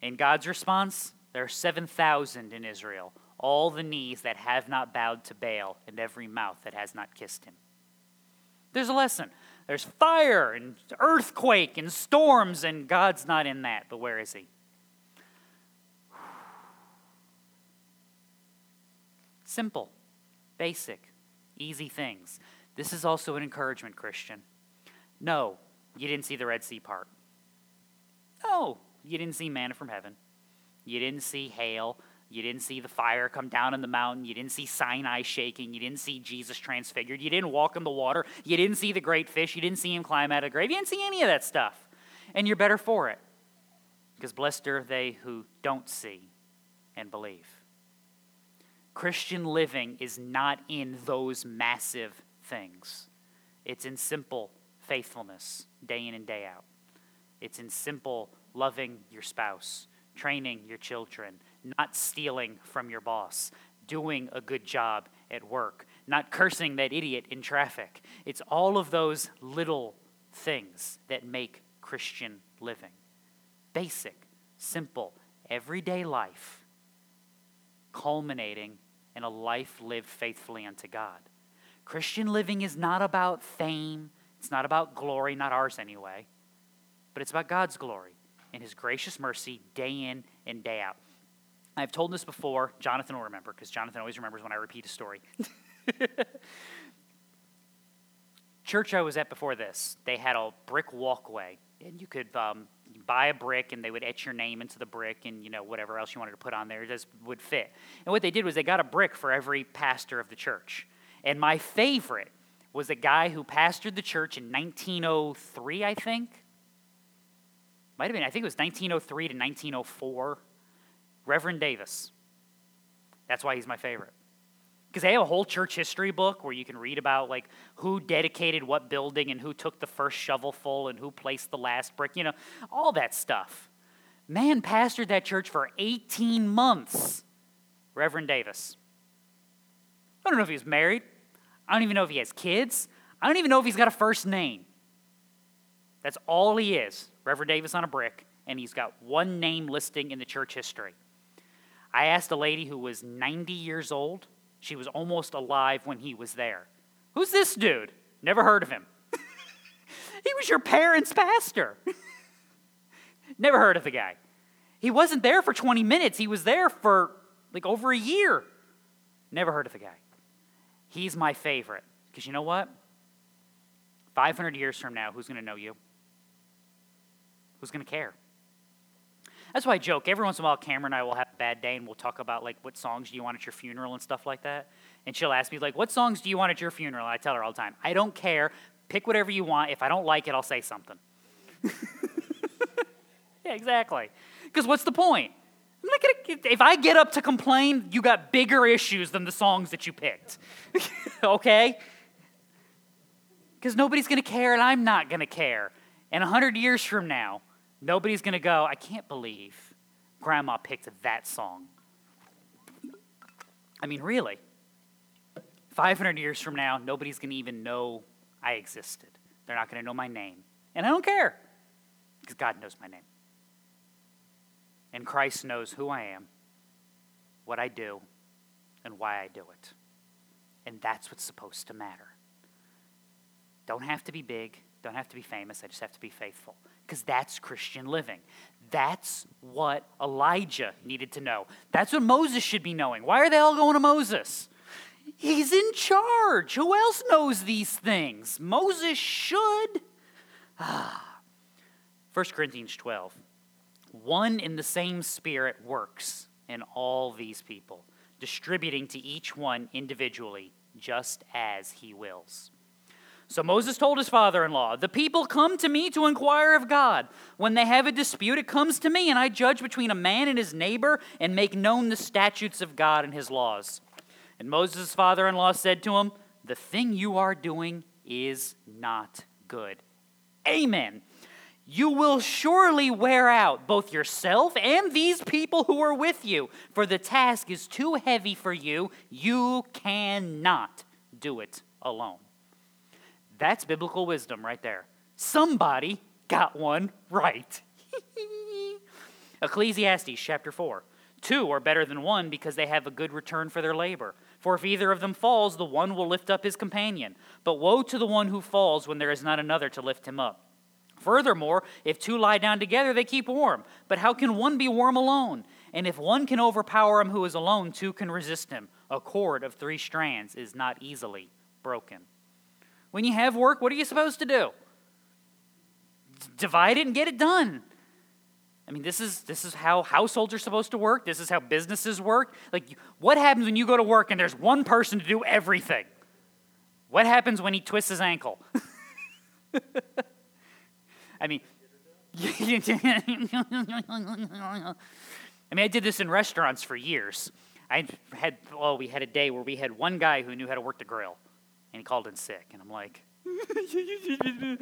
In God's response, there are 7,000 in Israel, all the knees that have not bowed to Baal, and every mouth that has not kissed him. There's a lesson. There's fire and earthquake and storms, and God's not in that, but where is He? Simple, basic, easy things. This is also an encouragement, Christian. No, you didn't see the Red Sea part. No, you didn't see manna from heaven. You didn't see hail. You didn't see the fire come down in the mountain. You didn't see Sinai shaking. You didn't see Jesus transfigured. You didn't walk in the water. You didn't see the great fish. You didn't see him climb out of the grave. You didn't see any of that stuff. And you're better for it. Because blessed are they who don't see and believe. Christian living is not in those massive things, it's in simple faithfulness, day in and day out. It's in simple loving your spouse, training your children, not stealing from your boss, doing a good job at work, not cursing that idiot in traffic. It's all of those little things that make Christian living. Basic, simple, everyday life, culminating in a life lived faithfully unto God. Christian living is not about fame, it's not about glory, not ours anyway, but it's about God's glory and His gracious mercy day in and day out. I've told this before. Jonathan will remember because Jonathan always remembers when I repeat a story. Church I was at before this, they had a brick walkway, and you could um, buy a brick, and they would etch your name into the brick, and you know whatever else you wanted to put on there just would fit. And what they did was they got a brick for every pastor of the church. And my favorite was a guy who pastored the church in 1903, I think. Might have been, I think it was 1903 to 1904. Reverend Davis. That's why he's my favorite. Because they have a whole church history book where you can read about like who dedicated what building and who took the first shovelful and who placed the last brick, you know, all that stuff. Man pastored that church for 18 months. Reverend Davis. I don't know if he's married. I don't even know if he has kids. I don't even know if he's got a first name. That's all he is. Reverend Davis on a brick, and he's got one name listing in the church history. I asked a lady who was 90 years old. She was almost alive when he was there. Who's this dude? Never heard of him. he was your parents' pastor. Never heard of the guy. He wasn't there for 20 minutes, he was there for like over a year. Never heard of the guy. He's my favorite. Because you know what? 500 years from now, who's going to know you? Who's going to care? That's why I joke. Every once in a while, Cameron and I will have a bad day, and we'll talk about like what songs do you want at your funeral and stuff like that. And she'll ask me like, "What songs do you want at your funeral?" And I tell her all the time, "I don't care. Pick whatever you want. If I don't like it, I'll say something." yeah, exactly. Because what's the point? I'm not gonna, if I get up to complain, you got bigger issues than the songs that you picked. okay? Because nobody's to care, and I'm not to care. And a 100 years from now, nobody's going to go, I can't believe grandma picked that song. I mean, really. 500 years from now, nobody's going to even know I existed. They're not going to know my name. And I don't care, because God knows my name. And Christ knows who I am, what I do, and why I do it. And that's what's supposed to matter. Don't have to be big, don't have to be famous, I just have to be faithful. Because that's Christian living. That's what Elijah needed to know. That's what Moses should be knowing. Why are they all going to Moses? He's in charge. Who else knows these things? Moses should. Ah. 1 Corinthians 12. One in the same Spirit works in all these people, distributing to each one individually, just as he wills. So Moses told his father in law, The people come to me to inquire of God. When they have a dispute, it comes to me, and I judge between a man and his neighbor and make known the statutes of God and his laws. And Moses' father in law said to him, The thing you are doing is not good. Amen. You will surely wear out both yourself and these people who are with you, for the task is too heavy for you. You cannot do it alone. That's biblical wisdom right there. Somebody got one right. Ecclesiastes chapter 4. Two are better than one because they have a good return for their labor. For if either of them falls, the one will lift up his companion. But woe to the one who falls when there is not another to lift him up. Furthermore, if two lie down together, they keep warm. But how can one be warm alone? And if one can overpower him who is alone, two can resist him. A cord of three strands is not easily broken. When you have work, what are you supposed to do? Divide it and get it done. I mean, this is this is how households are supposed to work. This is how businesses work. Like, what happens when you go to work and there's one person to do everything? What happens when he twists his ankle? I mean, I mean, I did this in restaurants for years. I had, oh, we had a day where we had one guy who knew how to work the grill and he called in sick. And I'm like,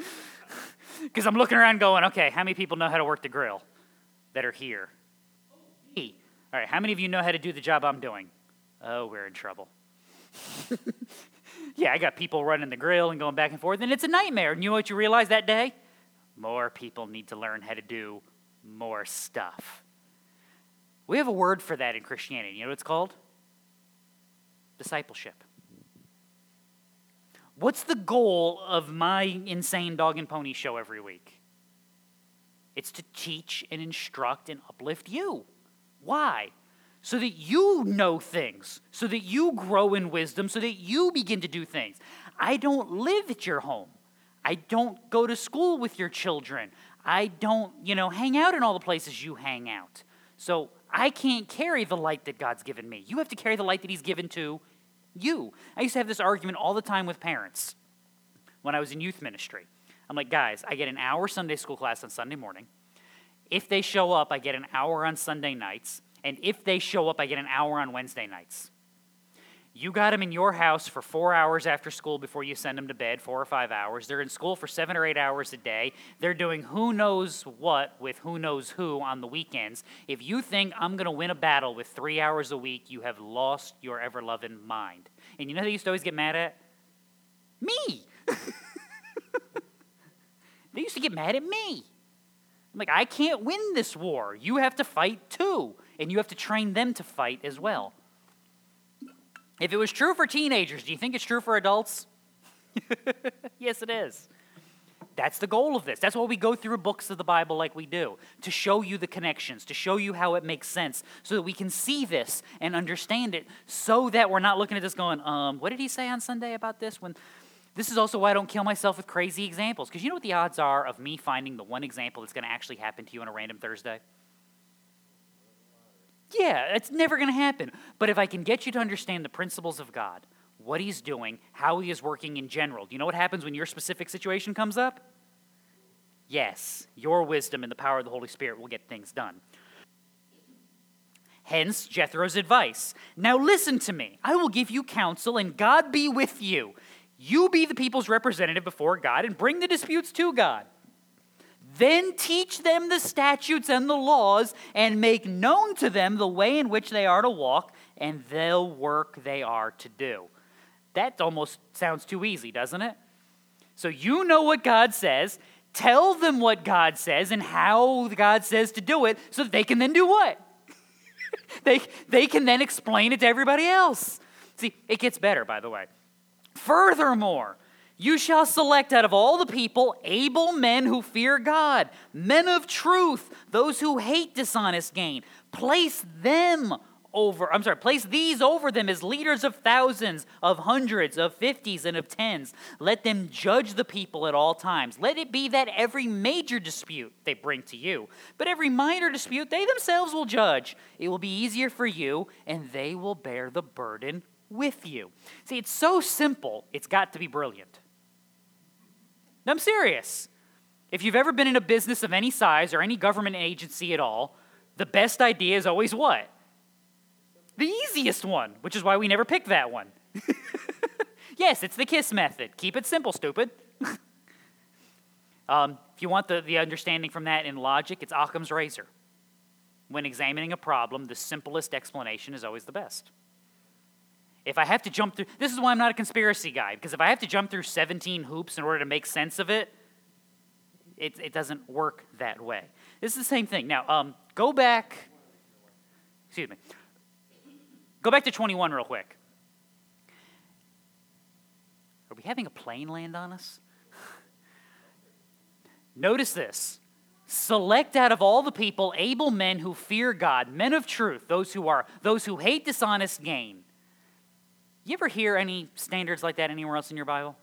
because I'm looking around going, okay, how many people know how to work the grill that are here? Me. All right, how many of you know how to do the job I'm doing? Oh, we're in trouble. yeah, I got people running the grill and going back and forth, and it's a nightmare. And you know what you realize that day? More people need to learn how to do more stuff. We have a word for that in Christianity. You know what it's called? Discipleship. What's the goal of my insane dog and pony show every week? It's to teach and instruct and uplift you. Why? So that you know things, so that you grow in wisdom, so that you begin to do things. I don't live at your home. I don't go to school with your children. I don't, you know, hang out in all the places you hang out. So I can't carry the light that God's given me. You have to carry the light that He's given to you. I used to have this argument all the time with parents when I was in youth ministry. I'm like, guys, I get an hour Sunday school class on Sunday morning. If they show up, I get an hour on Sunday nights. And if they show up, I get an hour on Wednesday nights. You got them in your house for four hours after school before you send them to bed, four or five hours. They're in school for seven or eight hours a day. They're doing who knows what with who knows who on the weekends. If you think I'm going to win a battle with three hours a week, you have lost your ever loving mind. And you know who they used to always get mad at? Me. they used to get mad at me. I'm like, I can't win this war. You have to fight too. And you have to train them to fight as well. If it was true for teenagers, do you think it's true for adults? yes, it is. That's the goal of this. That's why we go through books of the Bible like we do, to show you the connections, to show you how it makes sense, so that we can see this and understand it, so that we're not looking at this going, um, what did he say on Sunday about this? When this is also why I don't kill myself with crazy examples, because you know what the odds are of me finding the one example that's going to actually happen to you on a random Thursday? Yeah, it's never going to happen. But if I can get you to understand the principles of God, what He's doing, how He is working in general, do you know what happens when your specific situation comes up? Yes, your wisdom and the power of the Holy Spirit will get things done. Hence Jethro's advice. Now listen to me. I will give you counsel, and God be with you. You be the people's representative before God and bring the disputes to God. Then teach them the statutes and the laws and make known to them the way in which they are to walk and the work they are to do. That almost sounds too easy, doesn't it? So you know what God says. Tell them what God says and how God says to do it so that they can then do what? they, they can then explain it to everybody else. See, it gets better, by the way. Furthermore, you shall select out of all the people able men who fear God, men of truth, those who hate dishonest gain. Place them over, I'm sorry, place these over them as leaders of thousands, of hundreds, of fifties, and of tens. Let them judge the people at all times. Let it be that every major dispute they bring to you, but every minor dispute they themselves will judge. It will be easier for you, and they will bear the burden with you. See, it's so simple, it's got to be brilliant. I'm serious. If you've ever been in a business of any size or any government agency at all, the best idea is always what? The easiest one, which is why we never pick that one. yes, it's the KISS method. Keep it simple, stupid. um, if you want the, the understanding from that in logic, it's Occam's razor. When examining a problem, the simplest explanation is always the best. If I have to jump through, this is why I'm not a conspiracy guy, because if I have to jump through 17 hoops in order to make sense of it, it, it doesn't work that way. This is the same thing. Now, um, go back, excuse me, go back to 21 real quick. Are we having a plane land on us? Notice this. Select out of all the people able men who fear God, men of truth, those who are those who hate dishonest gain you ever hear any standards like that anywhere else in your Bible?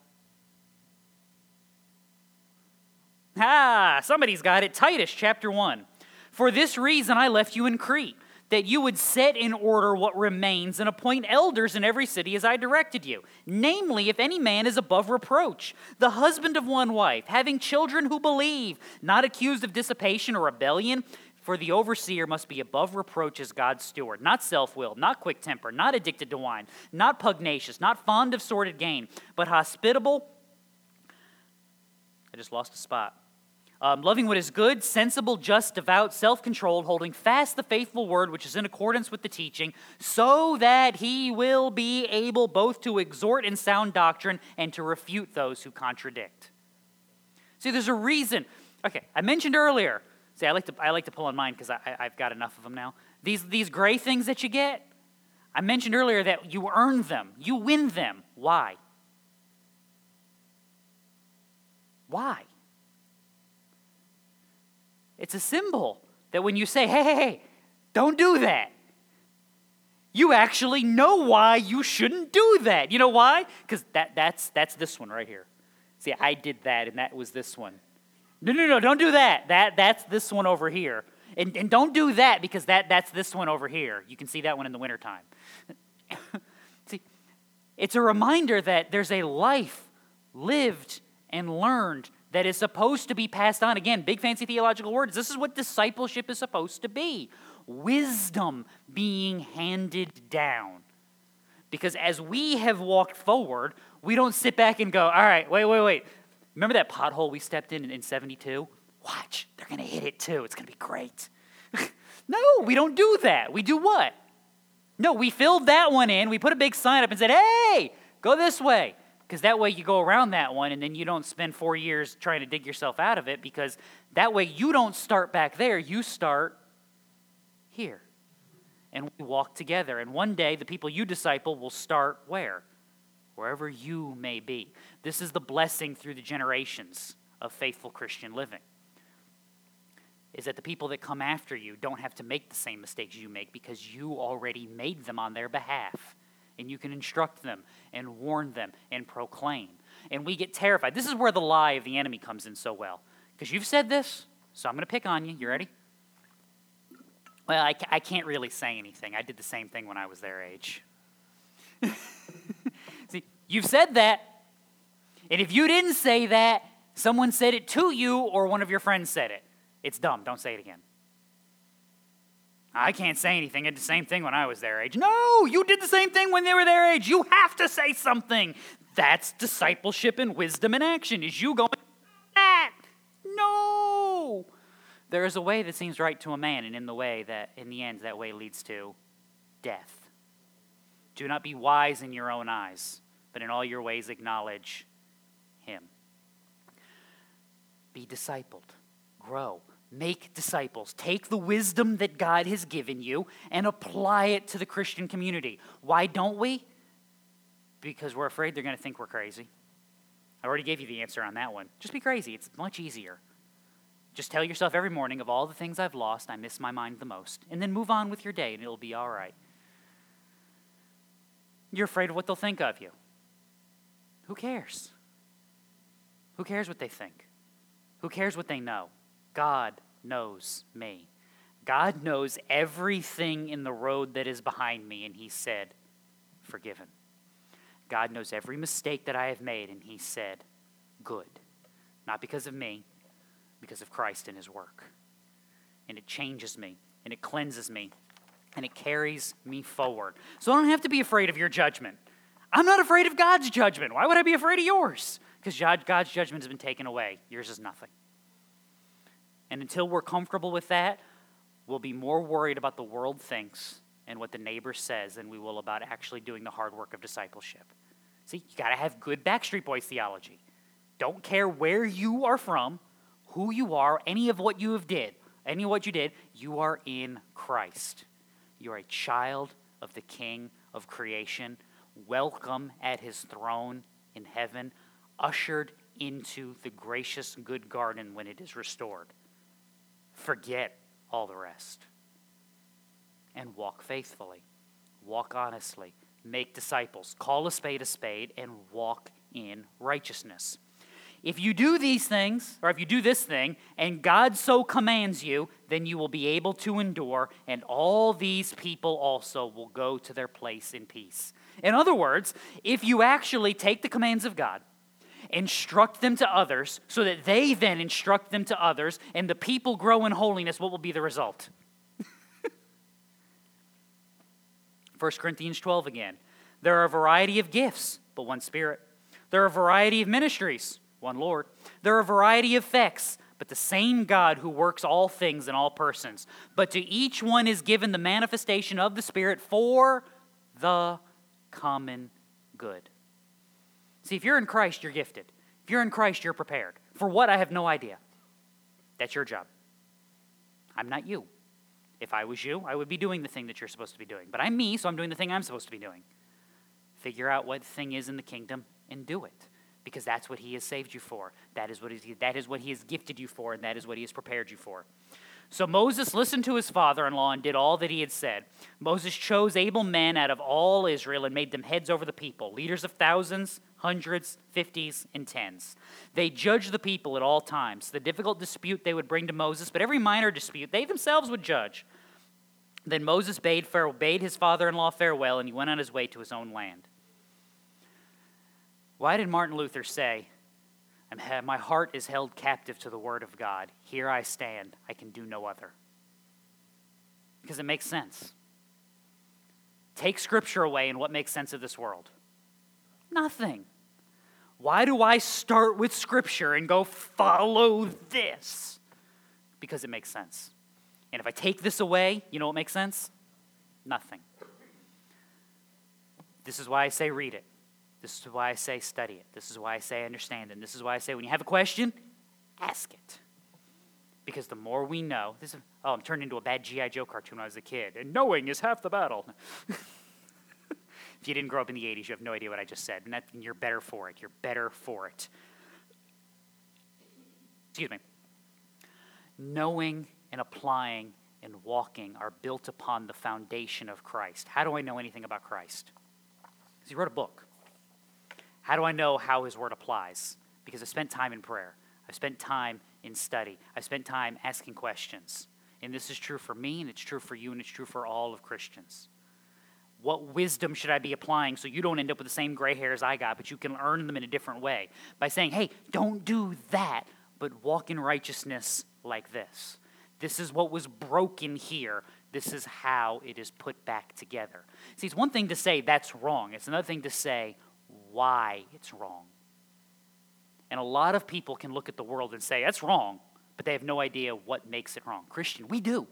Ah, somebody's got it. Titus chapter 1. For this reason I left you in Crete, that you would set in order what remains and appoint elders in every city as I directed you. Namely, if any man is above reproach, the husband of one wife, having children who believe, not accused of dissipation or rebellion, for the overseer must be above reproach as God's steward, not self willed, not quick tempered, not addicted to wine, not pugnacious, not fond of sordid gain, but hospitable. I just lost a spot. Um, loving what is good, sensible, just, devout, self controlled, holding fast the faithful word which is in accordance with the teaching, so that he will be able both to exhort in sound doctrine and to refute those who contradict. See, there's a reason. Okay, I mentioned earlier See, I like to, I like to pull on mine because I've got enough of them now. These, these gray things that you get, I mentioned earlier that you earn them, you win them. Why? Why? It's a symbol that when you say, hey, hey, hey, don't do that, you actually know why you shouldn't do that. You know why? Because that, that's, that's this one right here. See, I did that, and that was this one. No, no, no, don't do that. That that's this one over here. And, and don't do that because that, that's this one over here. You can see that one in the wintertime. see, it's a reminder that there's a life lived and learned that is supposed to be passed on. Again, big fancy theological words. This is what discipleship is supposed to be wisdom being handed down. Because as we have walked forward, we don't sit back and go, all right, wait, wait, wait. Remember that pothole we stepped in in 72? Watch, they're going to hit it too. It's going to be great. no, we don't do that. We do what? No, we filled that one in. We put a big sign up and said, hey, go this way. Because that way you go around that one and then you don't spend four years trying to dig yourself out of it because that way you don't start back there, you start here. And we walk together. And one day the people you disciple will start where? Wherever you may be. This is the blessing through the generations of faithful Christian living. Is that the people that come after you don't have to make the same mistakes you make because you already made them on their behalf. And you can instruct them and warn them and proclaim. And we get terrified. This is where the lie of the enemy comes in so well. Because you've said this, so I'm going to pick on you. You ready? Well, I, I can't really say anything. I did the same thing when I was their age. You've said that. And if you didn't say that, someone said it to you or one of your friends said it. It's dumb. Don't say it again. I can't say anything. I did the same thing when I was their age. No, you did the same thing when they were their age. You have to say something. That's discipleship and wisdom in action. Is you going that? No. There is a way that seems right to a man, and in the way that in the end that way leads to death. Do not be wise in your own eyes, but in all your ways acknowledge him. Be discipled, grow, make disciples. Take the wisdom that God has given you and apply it to the Christian community. Why don't we? Because we're afraid they're going to think we're crazy. I already gave you the answer on that one. Just be crazy, it's much easier. Just tell yourself every morning of all the things I've lost, I miss my mind the most. And then move on with your day and it'll be all right. You're afraid of what they'll think of you. Who cares? Who cares what they think? Who cares what they know? God knows me. God knows everything in the road that is behind me, and He said, Forgiven. God knows every mistake that I have made, and He said, Good. Not because of me, because of Christ and His work. And it changes me, and it cleanses me, and it carries me forward. So I don't have to be afraid of your judgment. I'm not afraid of God's judgment. Why would I be afraid of yours? Because God's judgment has been taken away. Yours is nothing. And until we're comfortable with that, we'll be more worried about the world thinks and what the neighbor says than we will about actually doing the hard work of discipleship. See, you got to have good Backstreet Boys theology. Don't care where you are from, who you are, any of what you have did, any of what you did, you are in Christ. You're a child of the King of creation, welcome at his throne in heaven, ushered into the gracious good garden when it is restored. Forget all the rest. And walk faithfully, walk honestly, make disciples, call a spade a spade, and walk in righteousness. If you do these things, or if you do this thing, and God so commands you, then you will be able to endure, and all these people also will go to their place in peace. In other words, if you actually take the commands of God, instruct them to others, so that they then instruct them to others, and the people grow in holiness, what will be the result? 1 Corinthians 12 again. There are a variety of gifts, but one Spirit. There are a variety of ministries, one Lord. There are a variety of effects, but the same God who works all things in all persons. But to each one is given the manifestation of the Spirit for the common good. See, if you're in Christ, you're gifted. If you're in Christ, you're prepared. For what, I have no idea. That's your job. I'm not you. If I was you, I would be doing the thing that you're supposed to be doing. But I'm me, so I'm doing the thing I'm supposed to be doing. Figure out what the thing is in the kingdom and do it. Because that's what he has saved you for. That is what, he, that is what he has gifted you for, and that is what he has prepared you for. So Moses listened to his father in law and did all that he had said. Moses chose able men out of all Israel and made them heads over the people, leaders of thousands, hundreds, fifties, and tens. They judged the people at all times. The difficult dispute they would bring to Moses, but every minor dispute they themselves would judge. Then Moses bade, bade his father in law farewell, and he went on his way to his own land. Why did Martin Luther say, my heart is held captive to the word of God. Here I stand. I can do no other. Because it makes sense. Take scripture away, and what makes sense of this world? Nothing. Why do I start with scripture and go follow this? Because it makes sense. And if I take this away, you know what makes sense? Nothing. This is why I say read it. This is why I say study it. This is why I say understand it. And this is why I say when you have a question, ask it. Because the more we know, this is, oh, I'm turned into a bad G.I. Joe cartoon when I was a kid. And knowing is half the battle. if you didn't grow up in the 80s, you have no idea what I just said. And, that, and you're better for it. You're better for it. Excuse me. Knowing and applying and walking are built upon the foundation of Christ. How do I know anything about Christ? Because he wrote a book. How do I know how His Word applies? Because I've spent time in prayer. I've spent time in study. I've spent time asking questions. And this is true for me, and it's true for you, and it's true for all of Christians. What wisdom should I be applying so you don't end up with the same gray hairs I got, but you can earn them in a different way? By saying, hey, don't do that, but walk in righteousness like this. This is what was broken here. This is how it is put back together. See, it's one thing to say that's wrong, it's another thing to say why it's wrong. And a lot of people can look at the world and say, that's wrong, but they have no idea what makes it wrong. Christian, we do.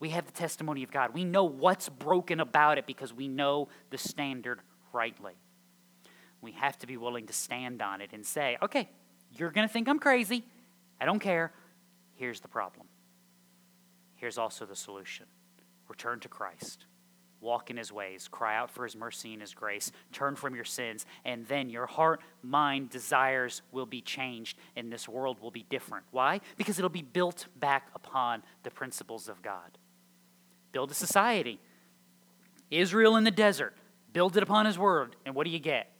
We have the testimony of God. We know what's broken about it because we know the standard rightly. We have to be willing to stand on it and say, okay, you're going to think I'm crazy. I don't care. Here's the problem. Here's also the solution return to Christ walk in his ways, cry out for his mercy and his grace, turn from your sins, and then your heart, mind, desires will be changed, and this world will be different. Why? Because it'll be built back upon the principles of God. Build a society. Israel in the desert, build it upon his word, and what do you get?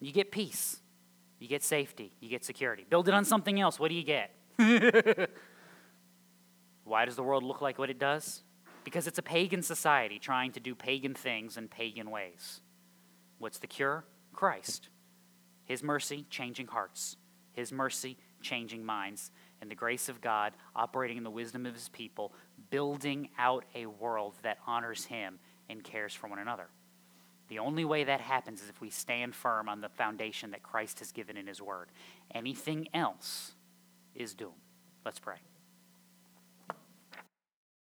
You get peace. You get safety. You get security. Build it on something else. What do you get? Why does the world look like what it does? Because it's a pagan society trying to do pagan things in pagan ways. What's the cure? Christ. His mercy, changing hearts. His mercy, changing minds. And the grace of God, operating in the wisdom of his people, building out a world that honors him and cares for one another. The only way that happens is if we stand firm on the foundation that Christ has given in his word. Anything else is doom. Let's pray.